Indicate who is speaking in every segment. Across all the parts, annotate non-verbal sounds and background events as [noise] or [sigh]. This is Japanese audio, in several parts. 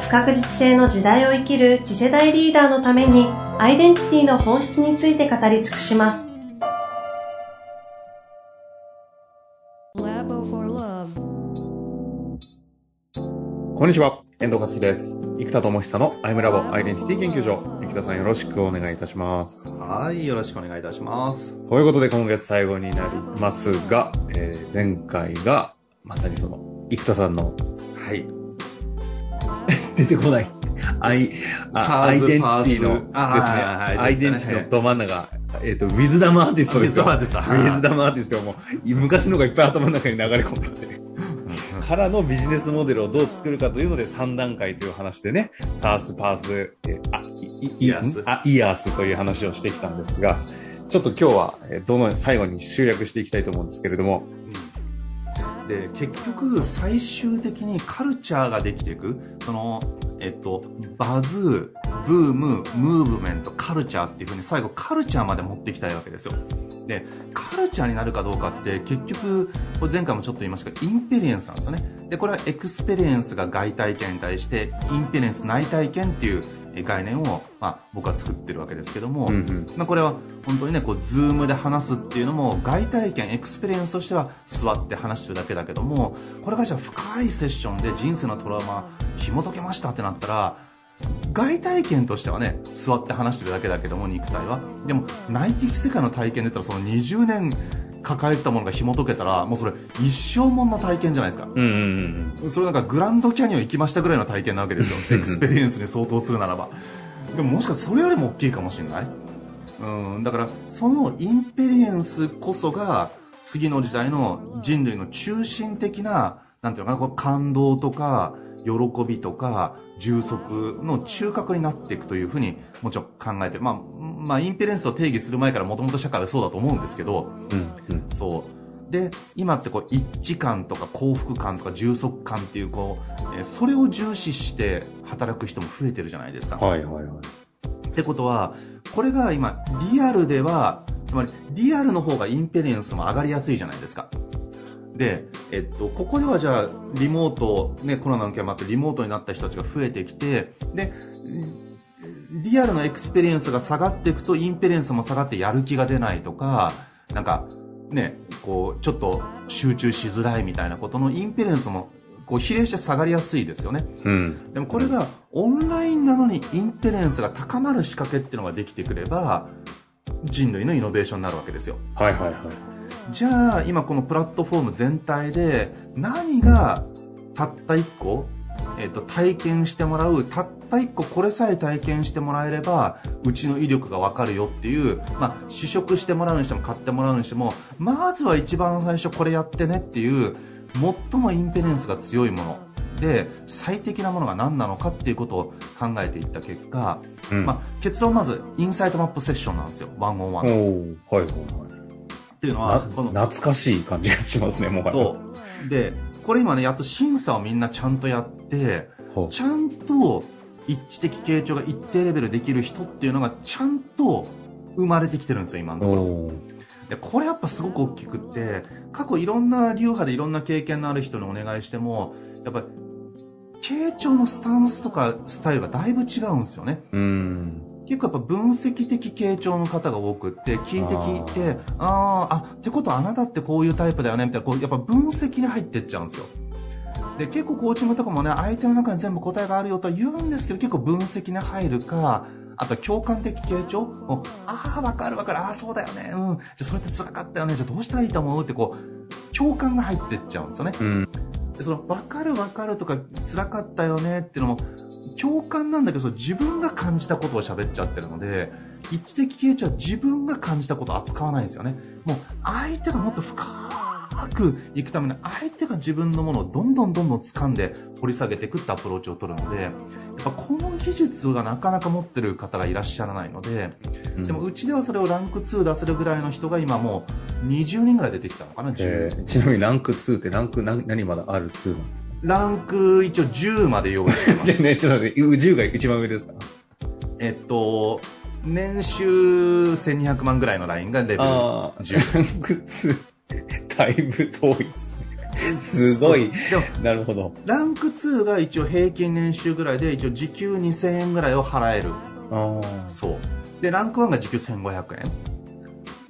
Speaker 1: 不確実性の時代を生きる次世代リーダーのためにアイデンティティの本質について語り尽くします。
Speaker 2: こんにちは、遠藤和樹です。生田智久のアイムラボアイデンティティ研究所。生田さんよろしくお願いいたします。
Speaker 3: はい、よろしくお願いいたします。
Speaker 2: ということで今月最後になりますが、えー、前回が、まさにその、生田さんの、
Speaker 3: はい。
Speaker 2: 出てこない。アイ、アイデンティティのですね、アイデンティティのど真ん中、えっ、と、ウィズダムアーティストですよ。ウィズダムアーティスト。ウィズダムアーティストも、昔のがいっぱい頭の中に流れ込んでて。[laughs] からのビジネスモデルをどう作るかというので3段階という話でね、サース、パース、えあ、イアスあ、イアースという話をしてきたんですが、ちょっと今日は、どの、最後に集約していきたいと思うんですけれども、
Speaker 3: で結局最終的にカルチャーができていく。そのえっとバズーブームムーブメントカルチャーっていうふうに最後カルチャーまで持っていきたいわけですよ。でカルチャーになるかどうかって結局これ前回もちょっと言いましたけどインペリエンスなんですよね。でこれはエクスペリエンスが外体験に対してインペリエンス内体験っていう概念を、まあ、僕は作ってるわけですけども、うんうん、まあ、これは本当にねこうズームで話すっていうのも外体験エクスペリエンスとしては座って話してるだけだけどもこれがじゃあ深いセッションで人生のトラウマ紐解けましたってなったら外体験としてはね座って話してるだけだけども肉体は。でも内的世界の体験で言ったらその20年抱えてたものが紐解けたらもうそれ一生もんの体験じゃないですか、うんうんうん、それなんかグランドキャニオン行きましたぐらいの体験なわけですよ。[laughs] エクスペリエンスに相当するならば。でももしかしたらそれよりも大きいかもしれない、うん、だからそのインペリエンスこそが次の時代の人類の中心的ななんていうのかな感動とか喜びとか充足の中核になっていくというふうにもちろん考えてまあ、まあ、インペリエンスを定義する前からもともと社会はそうだと思うんですけど、うんうん、そうで今ってこう一致感とか幸福感とか充足感っていうこう、えそれを重視して働く人も増えてるじゃないですか。はいはいはい、ってことはこれが今リアルではつまりリアルの方がインペリエンスも上がりやすいじゃないですか。で、えっと、ここではじゃあ、リモート、ね、コロナの件もあってリモートになった人たちが増えてきて、で、リアルなエクスペリエンスが下がっていくと、インペリエンスも下がってやる気が出ないとか、なんか、ね、こう、ちょっと集中しづらいみたいなことのインペリエンスも、こう、比例して下がりやすいですよね。うん。でもこれが、オンラインなのにインペリエンスが高まる仕掛けっていうのができてくれば、人類のイノベーションになるわけですよ。
Speaker 2: はいはいはい。
Speaker 3: じゃあ今このプラットフォーム全体で何がたった1個、えーと、体験してもらうたった1個これさえ体験してもらえればうちの威力が分かるよっていう、まあ、試食してもらうにしても買ってもらうにしてもまずは一番最初これやってねっていう最もインペレンスが強いもの。で最適なものが何なのかっていうことを考えていった結果、うん、まあ、結論まずインサイトマップセッションなんですよ。ワンオンワンはいはいはい
Speaker 2: っていうのは、この懐かしい感じがしますね、もは
Speaker 3: そう。で、これ今ね、やっと審査をみんなちゃんとやって、ちゃんと一致的傾聴が一定レベルできる人っていうのがちゃんと生まれてきてるんですよ、今のところ。で、これやっぱすごく大きくって、過去いろんな流派でいろんな経験のある人にお願いしても、やっぱり、傾聴のスタンスとかスタイルがだいぶ違うんですよね。うん。結構やっぱ分析的傾聴の方が多くって聞いて聞いてああってことはあなたってこういうタイプだよねみたいなこうやっぱ分析に入ってっちゃうんですよで結構コーチングとかもね相手の中に全部答えがあるよとは言うんですけど結構分析に入るかあと共感的傾聴ああ、わかるわかる。ああ、そうだよね。うん。じゃあそれって辛かったよね。じゃあどうしたらいいと思うってこう、共感が入ってっちゃうんですよね。うん、でその、わかるわかるとか辛かったよねっていうのも、共感なんだけど自分が感じたことを喋っちゃってるので一致的傾聴は自分が感じたことを扱わないんですよね。もう相手がもっと深深くいくために、相手が自分のものをどんどんどんどん掴んで掘り下げていくってアプローチを取るので、やっぱこの技術がなかなか持ってる方がいらっしゃらないので、うん、でもうちではそれをランク2出せるぐらいの人が今もう20人ぐらい出てきたのかな、
Speaker 2: えー、ちなみにランク2ってランク何何まである2なんですか？
Speaker 3: ランク一応10まで用意してます。[laughs]
Speaker 2: ね、ちょっと待って、10が一番上ですか？
Speaker 3: えっと、年収1200万ぐらいのラインがレベル10。ラ
Speaker 2: ンク2、だいぶ遠いですね。すごい。でも、なるほど。
Speaker 3: ランク2が一応平均年収ぐらいで、一応時給2000円ぐらいを払える。そう。で、ランク1が時給1500円。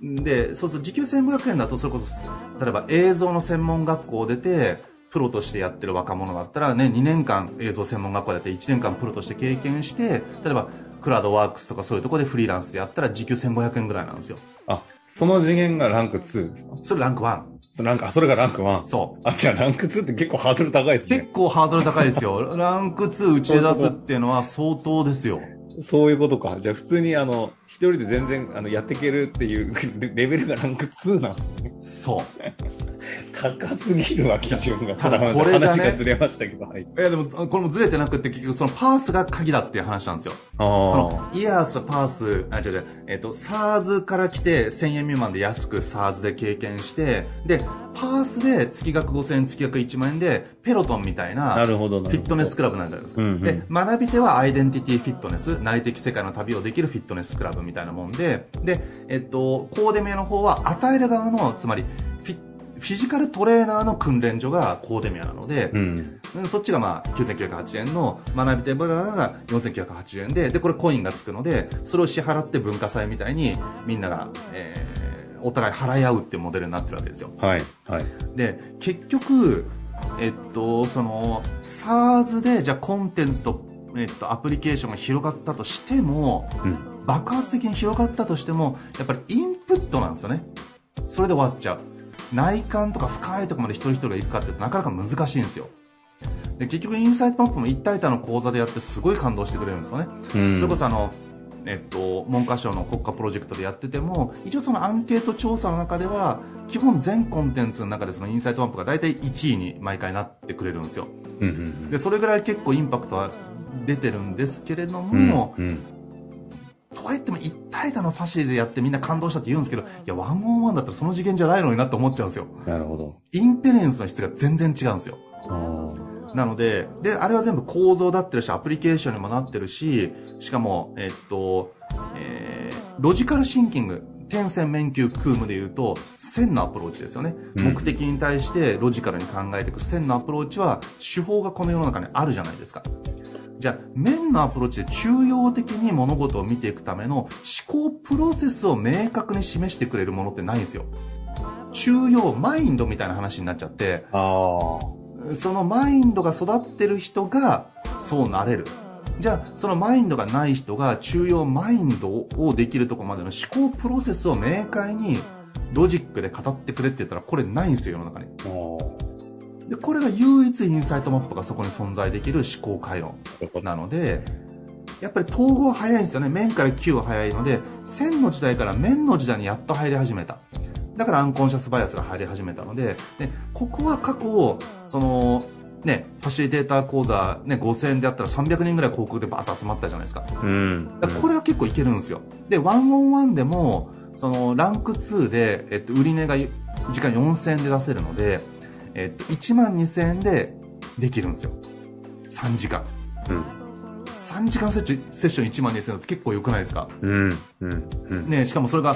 Speaker 3: で、そうすると時給1500円だと、それこそ、例えば映像の専門学校を出て、プロとしてやってる若者だったらね、2年間映像専門学校でやって1年間プロとして経験して、例えばクラウドワークスとかそういうところでフリーランスでやったら時給1500円ぐらいなんですよ。
Speaker 2: あ、その次元がランク2ですか？
Speaker 3: それランク1。
Speaker 2: ランク、あ、それがランク 1?
Speaker 3: そ
Speaker 2: う。あ、じゃあランク2って結構ハードル高いですね。
Speaker 3: 結構ハードル高いですよ。ランク2打ちで出すっていうのは相当ですよ。
Speaker 2: そういうことか。じゃあ普通にあの、一人で全然あのやっていけるっていう [laughs] レベルがランク2なんですね。
Speaker 3: そう。
Speaker 2: 高すぎるわ、基準が。ただこれが、ね、話がずれましたけど、はい。い
Speaker 3: や、でも、これもずれてなくて、結局そのパースが鍵だっていう話なんですよ。その、イヤース、パース、あ、違う違う、えっ、ー、と、SARS から来て、1000円未満で安く SARS で経験して、で、パースで月額5000円、月額1万円で、ペロトンみたいな、なるほど、フィットネスクラブなんじゃないですか。うんうん、で、学び手はアイデンティティフィットネス、内的世界の旅をできるフィットネスクラブみたいなもんで、で、えっと、コーデ名の方は与える側の、つまり、フィジカルトレーナーの訓練所がコーデミアなので、うん、そっちがまあ9980円の学び手側が4980円で、で、これコインがつくので、それを支払って文化祭みたいにみんなが、えー、お互い払い合うっていうモデルになってるわけですよ。
Speaker 2: はい。はい。
Speaker 3: で、結局、えっと、その、SARS で、じゃあコンテンツと、えっと、アプリケーションが広がったとしても、うん、爆発的に広がったとしても、やっぱりインプットなんですよね。それで終わっちゃう。内観とか深いところまで一人一人が行くかってなかなか難しいんですよ。で、結局インサイトマップも一対多の講座でやってすごい感動してくれるんですよね。うん、それこそあの、えっと、文科省の国家プロジェクトでやってても、一応そのアンケート調査の中では、基本全コンテンツの中でそのインサイトマップが大体1位に毎回なってくれるんですよ。うん、で、それぐらい結構インパクトは出てるんですけれども、うんうんとはいっても一対多のファシリでやってみんな感動したって言うんですけど、いや、 one on one だったらその次元じゃないのになって思っちゃうんですよ。
Speaker 2: なるほど。
Speaker 3: inperience の質が全然違うんですよ。なので、で、あれは全部構造だってるし、アプリケーションにもなってるし、しかも、えっと、えー、ロジカルシンキング、点線面球空無で言うと、線のアプローチですよね。うん、目的に対してロジカルに考えていく線のアプローチは、手法がこの世の中にあるじゃないですか。じゃあ、面のアプローチで中庸的に物事を見ていくための思考プロセスを明確に示してくれるものってないんですよ。中庸、マインドみたいな話になっちゃって、そのマインドが育ってる人がそうなれる。じゃあ、そのマインドがない人が中庸マインドをできるとこまでの思考プロセスを明快にロジックで語ってくれって言ったらこれないんですよ、世の中に。で、これが唯一インサイトマップがそこに存在できる思考回路なので、やっぱり統合早いんですよね。面から球は早いので、線の時代から面の時代にやっと入り始めた。だからアンコンシャスバイアスが入り始めたので、でここは過去、その、ね、ファシリテーター講座、ね、5000円であったら300人ぐらい広告でバーッと集まったじゃないですか。うん。これは結構いけるんですよ。で、ワンオンワンでも、その、ランク2で、えっと、売り値が時間4000円で出せるので、えっと、1万2000円でできるんですよ。3時間。うん。3時間セッションセッション1万2000円って結構良くないですか？うん。うん。うん、ねしかもそれが、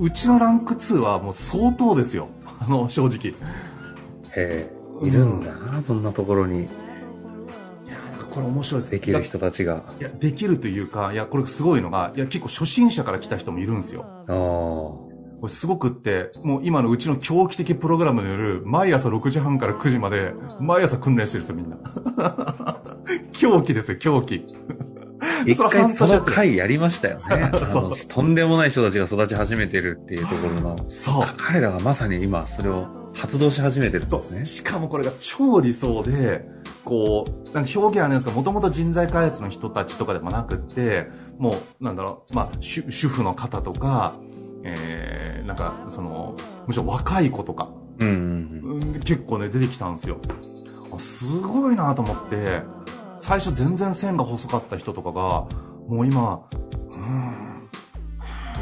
Speaker 3: うちのランク2はもう相当ですよ。[laughs] あの、正直。
Speaker 2: へえ、いるんだな、うん、そんなところに。いや、
Speaker 3: これ面白いです。
Speaker 2: できる人たちが。
Speaker 3: いや、できるというか、いや、これすごいのが、いや、結構初心者から来た人もいるんですよ。ああ。これすごくって、もう今のうちの狂気的プログラムの夜、毎朝6時半から9時まで、毎朝訓練してるんですよ、みんな。[laughs] 狂気ですよ、狂気。
Speaker 2: 一回その回やりましたよね。[laughs] とんでもない人たちが育ち始めてるっていうところの。そう。彼らがまさに今、それを発動し始めてるんですね。
Speaker 3: しかもこれが超理想で、こう、なんか表現あるんですか、もともと人材開発の人たちとかでもなくって、もう、なんだろう、まあ、主婦の方とか、えー、なんか、その、むしろ若い子とか、うんうんうん、結構ね、出てきたんですよ。あすごいなと思って、最初全然線が細かった人とかが、もう今、うん、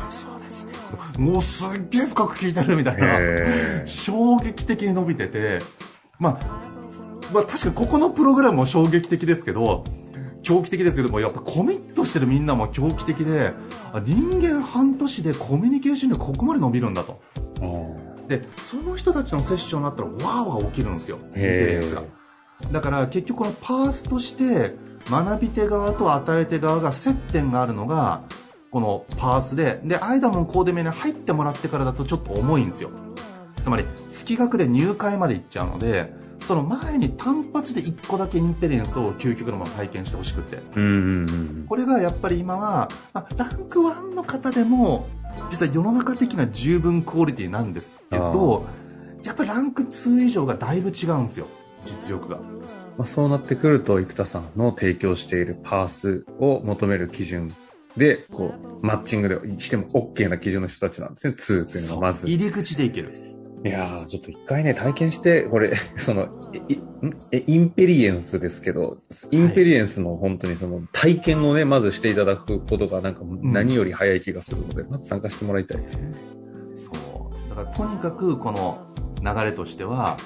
Speaker 3: そうですね。もうすっげえ深く聞いてるみたいな、衝撃的に伸びてて、まあ、まあ確かにここのプログラムも衝撃的ですけど、狂気的ですけども、やっぱコミットしてるみんなも狂気的で、人間半年でコミュニケーション力ここまで伸びるんだと。で、その人たちのセッションになったら、わーわー起きるんですよ、 inperience が。だから結局このパースとして、学び手側と与え手側が接点があるのが、このパースで、で、アイダモンコーデメに入ってもらってからだとちょっと重いんですよ。つまり、月額で入会まで行っちゃうので、その前に単発で1個だけ inperience を究極のまま体験してほしくて、これがやっぱり今は、まあ、ランク1の方でも実は世の中的な十分クオリティなんですけどやっぱりランク2以上がだいぶ違うんですよ実力が。
Speaker 2: まあ、そうなってくると生田さんの提供しているパースを求める基準で、こう、マッチングでしても OK な基準の人たちなんですね、2っていうのはまず。
Speaker 3: 入り口でいける。
Speaker 2: いやー、ちょっと一回ね、体験して、これ、[laughs] その、い inperience ですけど、 inperience の本当にその体験をね、まずしていただくことがなんか何より早い気がするので、うん、まず参加してもらいたいですね。
Speaker 3: そう。だからとにかくこの流れとしては、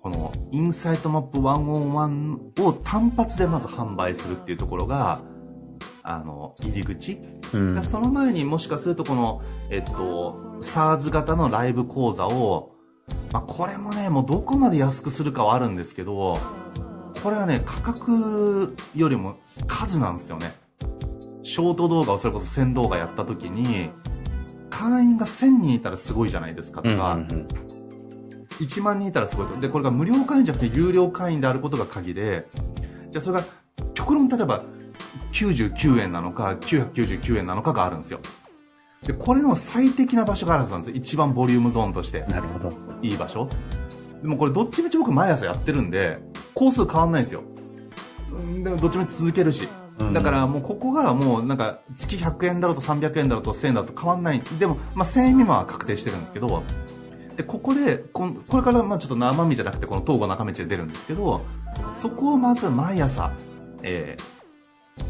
Speaker 3: このインサイトマップ101を単発でまず販売するっていうところが、あの、入り口、うん、その前にもしかするとこの、えっと、SARS 型のライブ講座を、まあ、これもね、もうどこまで安くするかはあるんですけど、これはね、価格よりも数なんですよね。ショート動画をそれこそ1000動画やった時に、会員が1000人いたらすごいじゃないですかとか、うんうんうん1万人いたらすごいと。で、これが無料会員じゃなくて有料会員であることが鍵で、じゃあそれが極論例えば99円なのか999円なのかがあるんですよ。でこれの最適な場所があるはずなんですよ。一番ボリュームゾーンとして。
Speaker 2: なるほど。
Speaker 3: いい場所。でもこれどっちみち僕毎朝やってるんで工数変わんないんですよ。でもどっちみち続けるし。だからもうここがもうなんか月100円だろうと300円だろうと1000円だろうと変わんない。でもまあ1000円未満は確定してるんですけど。でここでここれからまあちょっと生身じゃなくてこの東郷中道で出るんですけどそこをまず毎朝、えー、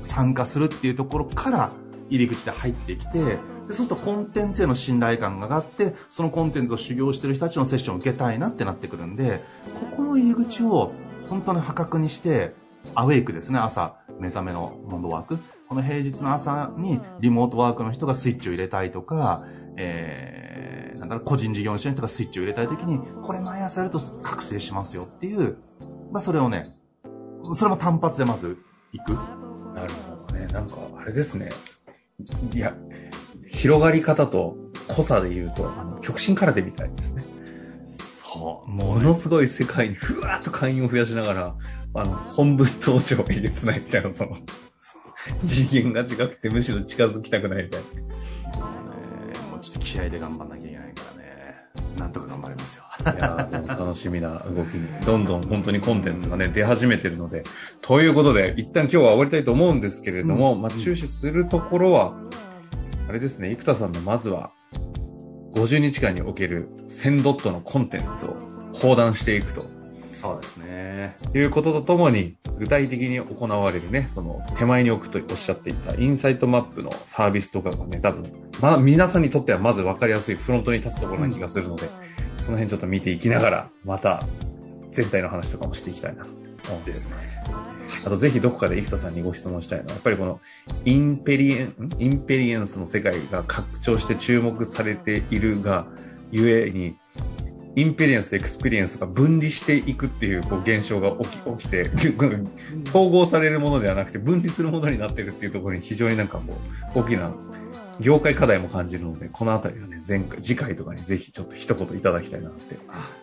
Speaker 3: 参加するっていうところから入り口で入ってきてでそうするとコンテンツへの信頼感が上がってそのコンテンツを修行してる人たちのセッションを受けたいなってなってくるんでここの入り口を本当に破格にしてアウェイクですね朝目覚めのモンドワークこの平日の朝にリモートワークの人がスイッチを入れたいとか、えー、なんだろう、個人事業主の人がスイッチを入れたいときに、これ毎朝やると覚醒しますよっていう、まあそれをね、それも単発でまず行く。
Speaker 2: なんか、あれですね。いや、広がり方と濃さで言うと、あの、極真空手みたいですね。そう。ものすごい世界にふわっと会員を増やしながら、あの、本部登場を入れつないみたいな、その、次元が違くてむしろ近づきたくないみたいな。
Speaker 3: えー、もうちょっと気合で頑張んなきゃい
Speaker 2: や楽しみな動きに、どんどん本当にコンテンツがね、出始めてるので、ということで、一旦今日は終わりたいと思うんですけれども、うん、まあ、注視するところは、あれですね、生田さんのまずは、50日間における1000ドットのコンテンツを放談していくと。
Speaker 3: そうですね。
Speaker 2: いうこととともに、具体的に行われるね、その手前に置くとおっしゃっていたインサイトマップのサービスとかがね、多分、まあ皆さんにとってはまず分かりやすいフロントに立つところな気がするので、うんその辺ちょっと見ていきながら、また全体の話とかもしていきたいな。と思ってます。あとぜひどこかで生田さんにご質問したいのは、やっぱりこのinperien、inperience の世界が拡張して注目されているが、ゆえに、 inperience と experience が分離していくっていうこう現象が起き起きて、統合されるものではなくて分離するものになってるっていうところに非常になんかこう、大きな業界課題も感じるので、このあたりはね、前回、次回とかにぜひちょっと一言いただきたいなって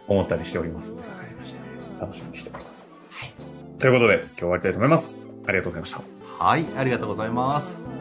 Speaker 2: 思ったりしておりますので、わかりました。楽しみにしております。はい。ということで、今日終わりたいと思います。ありがとうございました。
Speaker 3: はい、ありがとうございます。